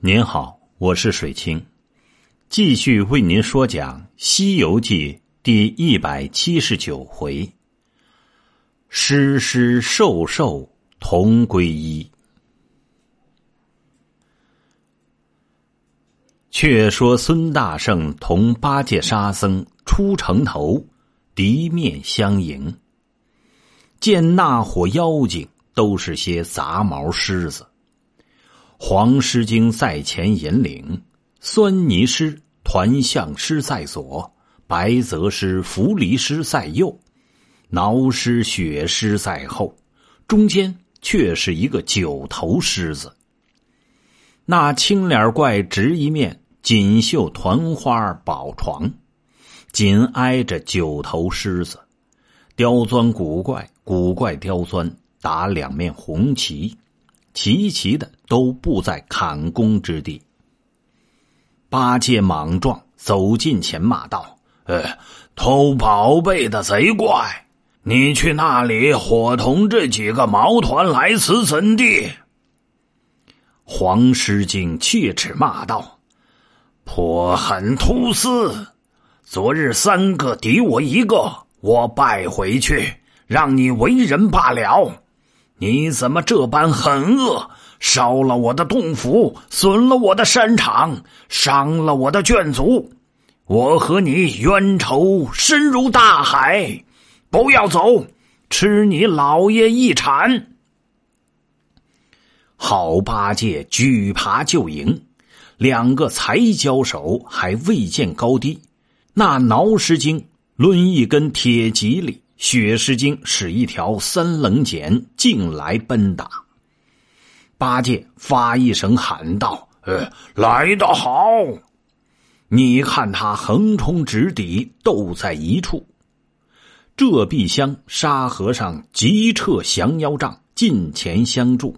您好，我是水清，继续为您说讲《西游记》第一百七十九回：师师授受同归一。却说孙大圣同八戒、沙僧出城头，敌面相迎，见那伙妖精都是些杂毛狮子。黄狮精在前引领，酸泥狮、团象狮在左，白泽狮、伏离狮在右，挠狮、雪狮在后，中间却是一个九头狮子。那青脸怪执一面锦绣团花宝床，紧挨着九头狮子，刁钻古怪，古怪刁钻，打两面红旗。齐齐的都布在砍弓之地。八戒莽撞走近前骂道：“呃，偷宝贝的贼怪，你去那里伙同这几个毛团来此怎地？”黄狮精切齿骂道：“泼狠秃厮！昨日三个敌我一个，我败回去，让你为人罢了。”你怎么这般狠恶？烧了我的洞府，损了我的山场，伤了我的眷族，我和你冤仇深如大海。不要走，吃你老爷一铲！好八戒举耙就迎，两个才交手，还未见高低。那挠石精抡一根铁蒺藜。血狮精使一条三棱锏，进来奔打。八戒发一声喊道：“呃，来得好！你看他横冲直抵，斗在一处。”这碧香沙和尚急撤降妖杖，近前相助。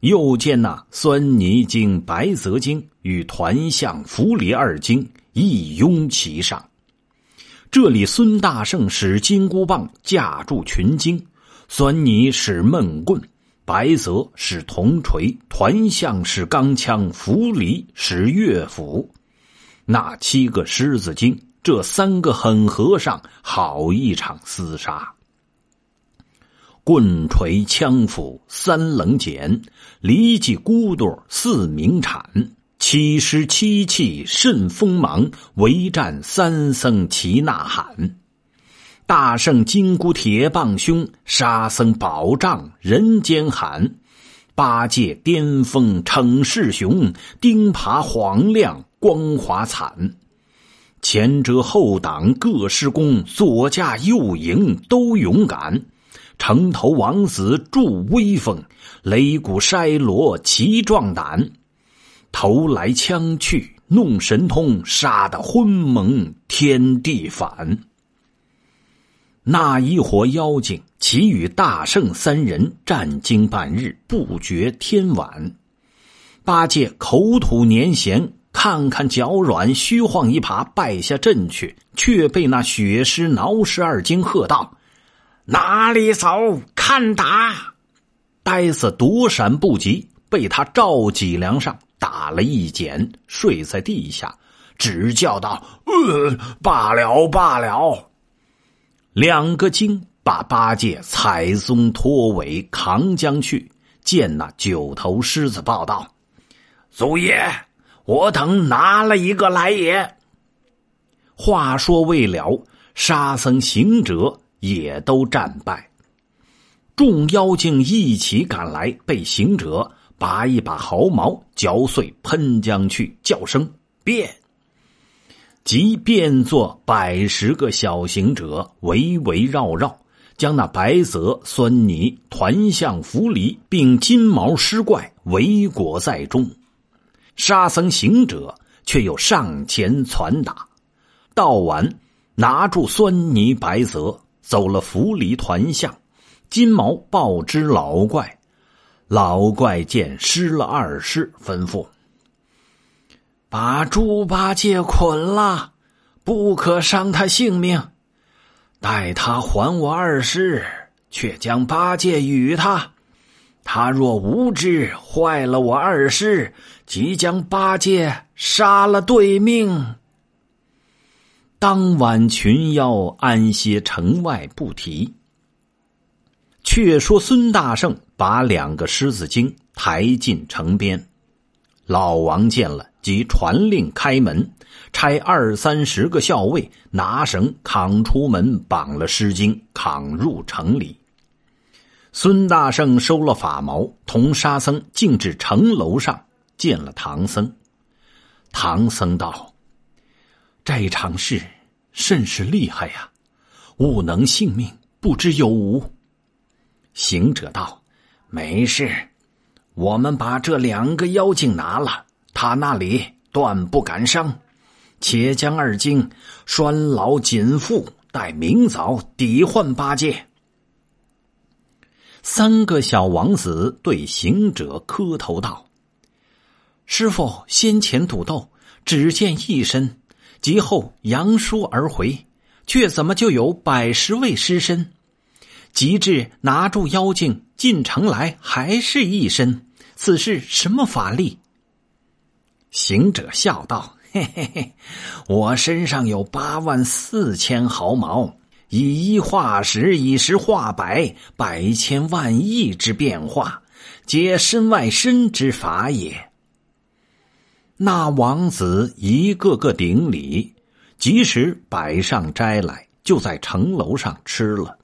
又见那酸泥精、白泽精与团象、伏离二精一拥其上。这里孙大圣使金箍棒架住群精，酸泥使闷棍，白泽使铜锤，团象使钢枪，伏离使乐斧。那七个狮子精，这三个狠和尚，好一场厮杀。棍锤枪斧三棱剪，离记骨朵四名铲。七师七气甚锋芒，围战三僧齐呐喊。大圣金箍铁棒凶，沙僧宝杖人间喊。八戒巅峰逞势雄，钉耙晃亮光华惨。前遮后挡各施功，左驾右迎都勇敢。城头王子助威风，擂鼓筛锣齐壮胆。头来枪去弄神通，杀得昏蒙天地反。那一伙妖精，其与大圣三人战经半日，不觉天晚。八戒口吐粘涎，看看脚软，虚晃一耙败下阵去，却被那血尸、挠十二精喝道：“哪里走？看打！”呆子躲闪不及，被他照脊梁上。打了一剪，睡在地下，只叫道：“呃，罢了，罢了。”两个精把八戒采松拖尾扛将去，见那九头狮子报道：“祖爷，我等拿了一个来也。”话说未了，沙僧行者也都战败，众妖精一起赶来，被行者。拔一把毫毛，嚼碎喷将去，叫声变，即变作百十个小行者，围围绕绕，将那白泽、酸泥、团象、浮离，并金毛狮怪围裹在中。沙僧行者却又上前传打，到晚拿住酸泥、白泽，走了浮离、团象、金毛豹之老怪。老怪见失了二师，吩咐：“把猪八戒捆了，不可伤他性命。待他还我二师，却将八戒与他。他若无知，坏了我二师，即将八戒杀了对命。当晚群妖安歇城外不提。却说孙大圣把两个狮子精抬进城边，老王见了，即传令开门，差二三十个校尉拿绳扛出门，绑了狮精，扛入城里。孙大圣收了法毛，同沙僧径至城楼上见了唐僧。唐僧道：“这场事甚是厉害呀，吾能性命不知有无。”行者道：“没事，我们把这两个妖精拿了，他那里断不敢伤。且将二精拴牢紧缚，待明早抵换八戒。”三个小王子对行者磕头道：“师傅先前赌斗，只见一身，及后扬书而回，却怎么就有百十位尸身？及至拿住妖精进城来，还是一身，此事什么法力？”行者笑道：“嘿嘿嘿，我身上有八万四千毫毛。”以一化十，以十化百，百千万亿之变化，皆身外身之法也。那王子一个个顶礼，即时摆上斋来，就在城楼上吃了。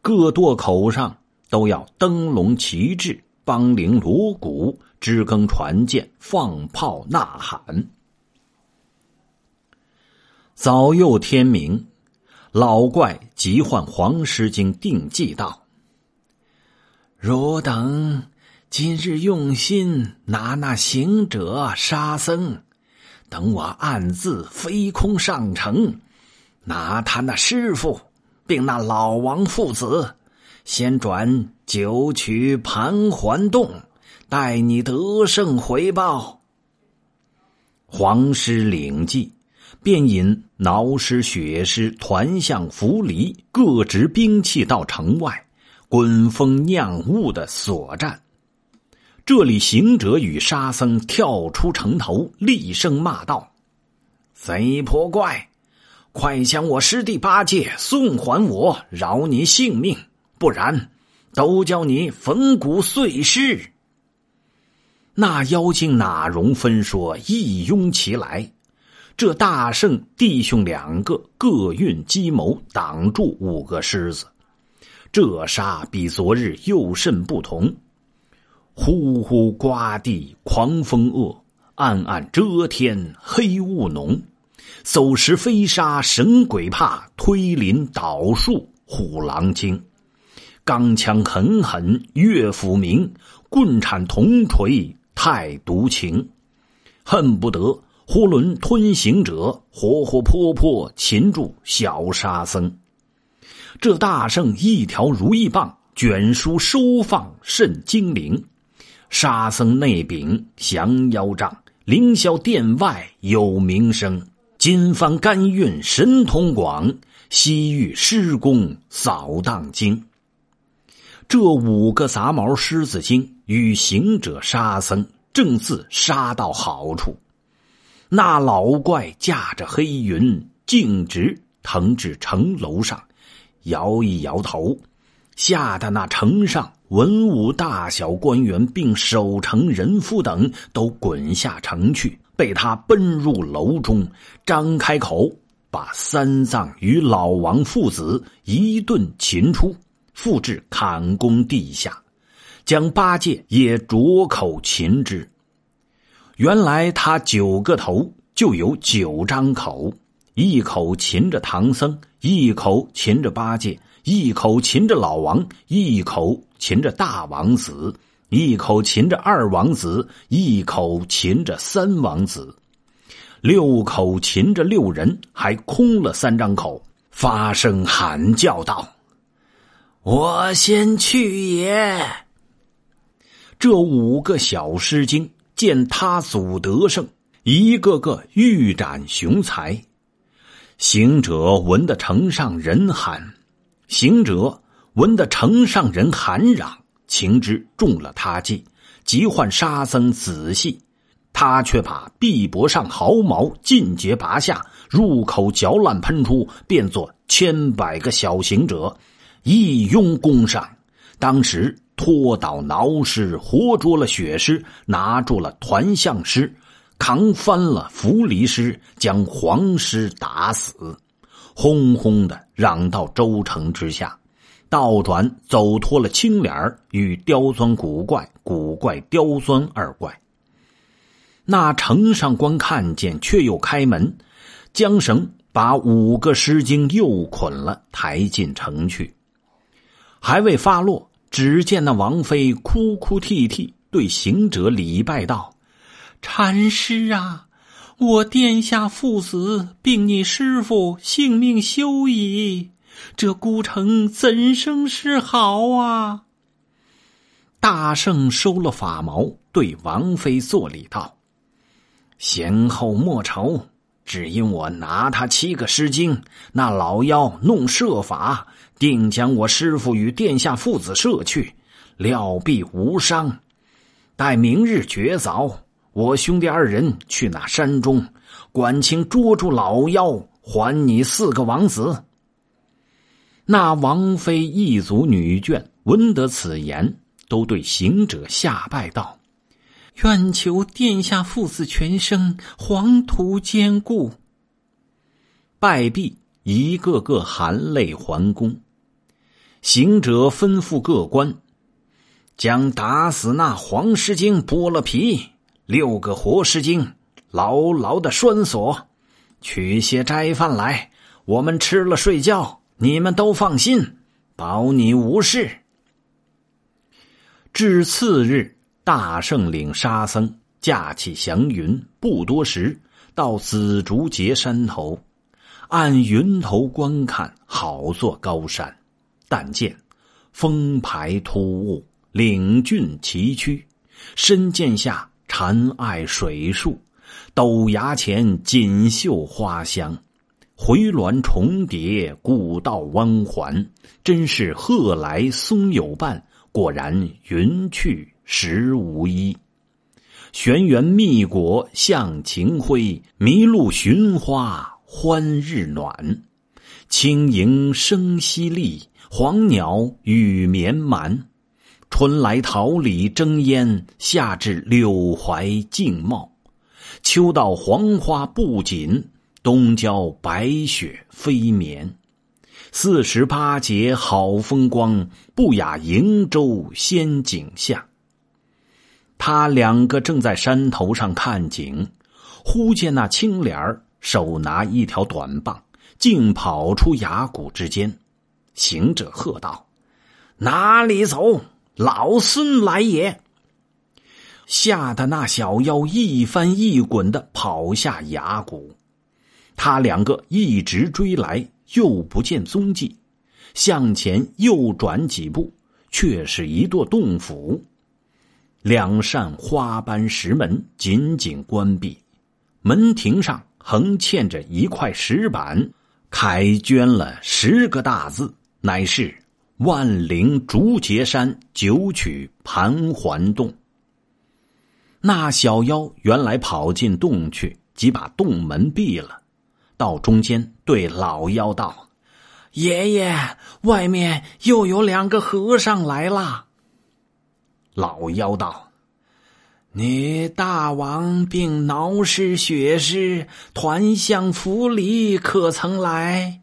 各垛口上都要灯笼旗帜，梆铃锣鼓，支更船舰，放炮呐喊。早又天明。老怪急唤黄狮精定计道：“汝等今日用心拿那行者沙僧，等我暗自飞空上城，拿他那师傅，并那老王父子，先转九曲盘桓洞，待你得胜回报。”黄狮领计。便引挠尸、血尸、团象、符离各执兵器到城外，滚风酿雾的所战。这里行者与沙僧跳出城头，厉声骂道：“贼婆怪，快将我师弟八戒送还我，饶你性命！不然，都叫你粉骨碎尸！”那妖精哪容分说，一拥其来。这大圣弟兄两个各运机谋挡住五个狮子，这杀比昨日又甚不同。呼呼刮地，狂风恶；暗暗遮天，黑雾浓。走石飞沙，神鬼怕；推林倒树，虎狼惊。钢枪狠狠，乐府鸣；棍铲铜锤，太独情。恨不得。呼伦吞行者，活活泼泼擒住小沙僧。这大圣一条如意棒，卷书收放甚精灵。沙僧内柄降妖杖，凌霄殿外有名声。金幡甘运神通广，西域施公扫荡精。这五个杂毛狮子精与行者沙僧，正自杀到好处。那老怪驾着黑云，径直腾至城楼上，摇一摇头，吓得那城上文武大小官员，并守城人夫等都滚下城去，被他奔入楼中，张开口，把三藏与老王父子一顿擒出，复至砍宫地下，将八戒也啄口擒之。原来他九个头就有九张口，一口擒着唐僧，一口擒着八戒，一口擒着老王，一口擒着大王子，一口擒着二王子，一口擒着三王子，六口擒着六人，还空了三张口，发声喊叫道：“我先去也！”这五个小狮精。见他祖得胜，一个个欲斩雄才。行者闻得城上人喊，行者闻得城上人喊嚷，情知中了他计，急唤沙僧仔细。他却把臂膊上毫毛尽皆拔下，入口嚼烂喷出，变作千百个小行者，一拥攻上。当时拖倒挠尸，活捉了血尸，拿住了团相尸，扛翻了扶离尸，将黄尸打死，轰轰的嚷到州城之下，倒转走脱了青脸与刁钻古怪、古怪刁钻二怪。那城上官看见，却又开门，缰绳把五个尸精又捆了，抬进城去。还未发落，只见那王妃哭哭啼啼，对行者礼拜道：“禅师啊，我殿下父子并你师傅性命休矣，这孤城怎生是好啊？”大圣收了法毛，对王妃作礼道。先后莫愁，只因我拿他七个尸精，那老妖弄设法，定将我师傅与殿下父子摄去，料必无伤。待明日绝早，我兄弟二人去那山中，管清捉住老妖，还你四个王子。那王妃一族女眷闻得此言，都对行者下拜道。愿求殿下父子全生，黄土坚固。拜毕，一个个含泪还宫。行者吩咐各官，将打死那黄狮精剥了皮，六个活狮精牢牢的拴锁，取些斋饭来，我们吃了睡觉。你们都放心，保你无事。至次日。大圣领沙僧驾起祥云，不多时到紫竹节山头，按云头观看，好座高山。但见峰排突兀，岭峻崎岖，深涧下禅艾水树，陡崖前锦绣花香，回峦重叠，古道弯环，真是鹤来松有伴，果然云去。时无依，玄元密果向晴辉，麋鹿寻花欢日暖，轻盈生犀利，黄鸟羽绵蛮。春来桃李争烟，夏至柳槐竞茂，秋到黄花不紧，冬郊白雪飞绵。四十八节好风光，不亚瀛洲仙景下。他两个正在山头上看景，忽见那青脸儿手拿一条短棒，竟跑出崖谷之间。行者喝道：“哪里走？老孙来也！”吓得那小妖一翻一滚的跑下崖谷。他两个一直追来，又不见踪迹，向前又转几步，却是一座洞府。两扇花斑石门紧紧关闭，门庭上横嵌着一块石板，楷镌了十个大字，乃是“万灵竹节山九曲盘桓洞”。那小妖原来跑进洞去，即把洞门闭了，到中间对老妖道：“爷爷，外面又有两个和尚来了。”老妖道：“你大王并挠尸血尸团相扶离，可曾来？”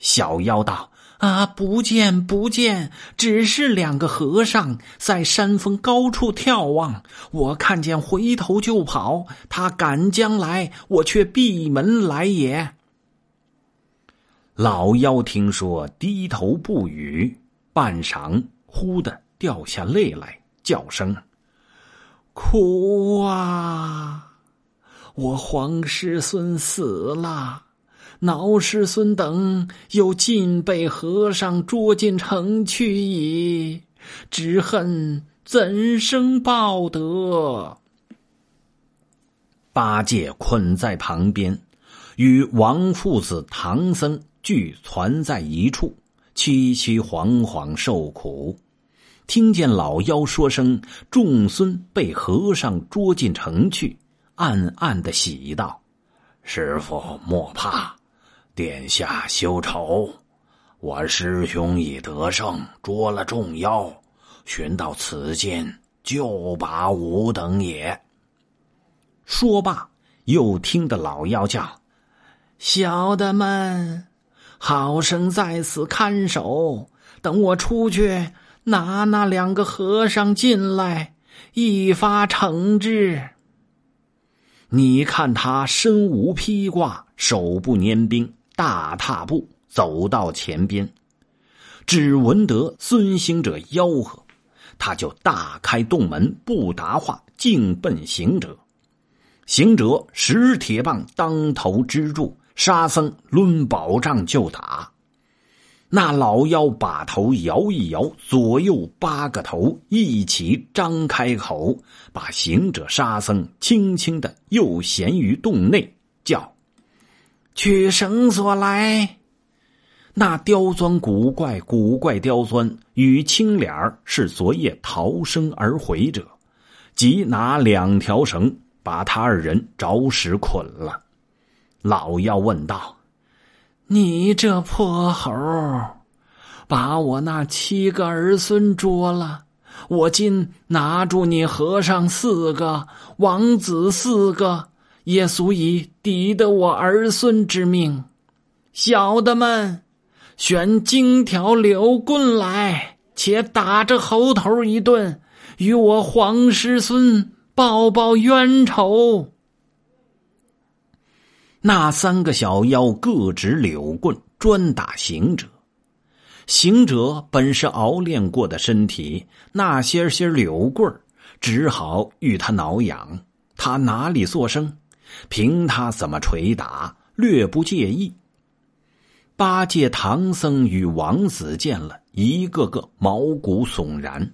小妖道：“啊，不见不见，只是两个和尚在山峰高处眺望，我看见回头就跑，他赶将来，我却闭门来也。”老妖听说，低头不语，半晌，忽的。掉下泪来，叫声：“哭啊！我黄师孙死了，挠师孙等又尽被和尚捉进城去矣，只恨怎生报得？”八戒捆在旁边，与王父子、唐僧俱攒在一处，凄凄惶惶受苦。听见老妖说声“众孙被和尚捉进城去”，暗暗的喜道：“师傅莫怕，殿下休愁，我师兄已得胜，捉了众妖，寻到此间，就把吾等也。”说罢，又听得老妖叫：“小的们，好生在此看守，等我出去。”拿那两个和尚进来，一发惩治。你看他身无披挂，手不拈兵，大踏步走到前边，只闻得孙行者吆喝，他就大开洞门，不答话，径奔行者。行者使铁棒当头支住，沙僧抡宝杖就打。那老妖把头摇一摇，左右八个头一起张开口，把行者沙僧轻轻的又衔于洞内，叫：“取绳索来。”那刁钻古怪古怪刁钻与青脸儿是昨夜逃生而回者，即拿两条绳把他二人着实捆了。老妖问道。你这破猴，把我那七个儿孙捉了，我今拿住你和尚四个，王子四个，也足以抵得我儿孙之命。小的们，选金条柳棍来，且打这猴头一顿，与我黄师孙报报冤仇。那三个小妖各执柳棍，专打行者。行者本是熬练过的身体，那些些柳棍儿只好与他挠痒。他哪里作声？凭他怎么捶打，略不介意。八戒、唐僧与王子见了一个个毛骨悚然。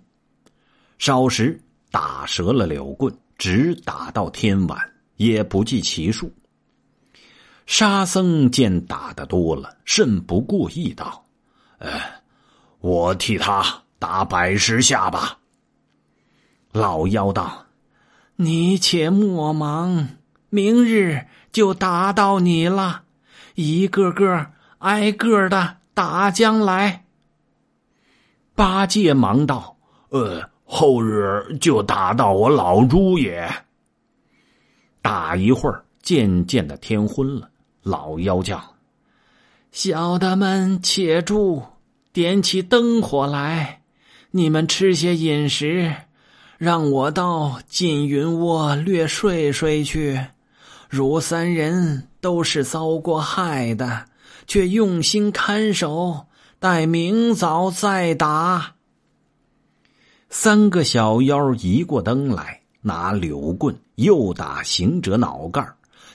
少时打折了柳棍，直打到天晚，也不计其数。沙僧见打的多了，甚不过意，道：“呃，我替他打百十下吧。”老妖道：“你且莫忙，明日就打到你了，一个个挨个的打将来。”八戒忙道：“呃，后日就打到我老猪也。”打一会儿，渐渐的天昏了。老妖叫：“小的们且住，点起灯火来，你们吃些饮食，让我到缙云窝略睡睡去。如三人都是遭过害的，却用心看守，待明早再打。”三个小妖移过灯来，拿柳棍又打行者脑盖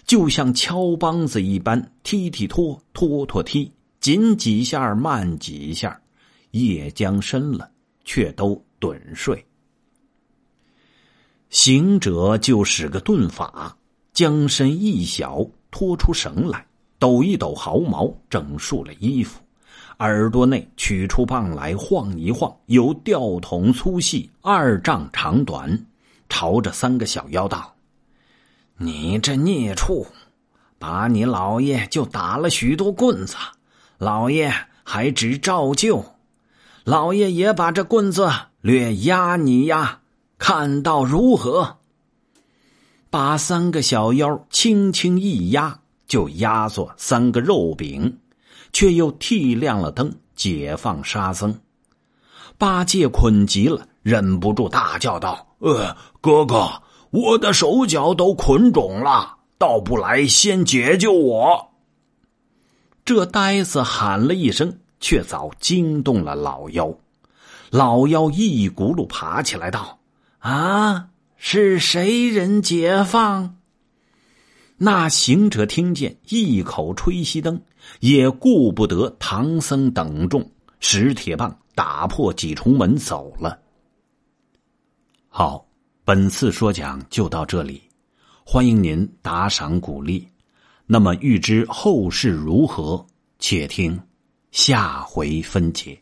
就像敲梆子一般，踢踢拖，拖拖踢，紧几下，慢几下。夜将深了，却都盹睡。行者就使个遁法，将身一小，拖出绳来，抖一抖毫毛，整束了衣服，耳朵内取出棒来，晃一晃，有吊筒粗细，二丈长短，朝着三个小妖道。你这孽畜，把你老爷就打了许多棍子，老爷还只照旧，老爷也把这棍子略压你呀，看到如何？把三个小妖轻轻一压，就压作三个肉饼，却又替亮了灯，解放沙僧。八戒捆急了，忍不住大叫道：“呃，哥哥！”我的手脚都捆肿了，倒不来先解救我。这呆子喊了一声，却早惊动了老妖。老妖一骨碌爬起来道：“啊，是谁人解放？”那行者听见，一口吹熄灯，也顾不得唐僧等众，使铁棒打破几重门走了。好。本次说讲就到这里，欢迎您打赏鼓励。那么，欲知后事如何，且听下回分解。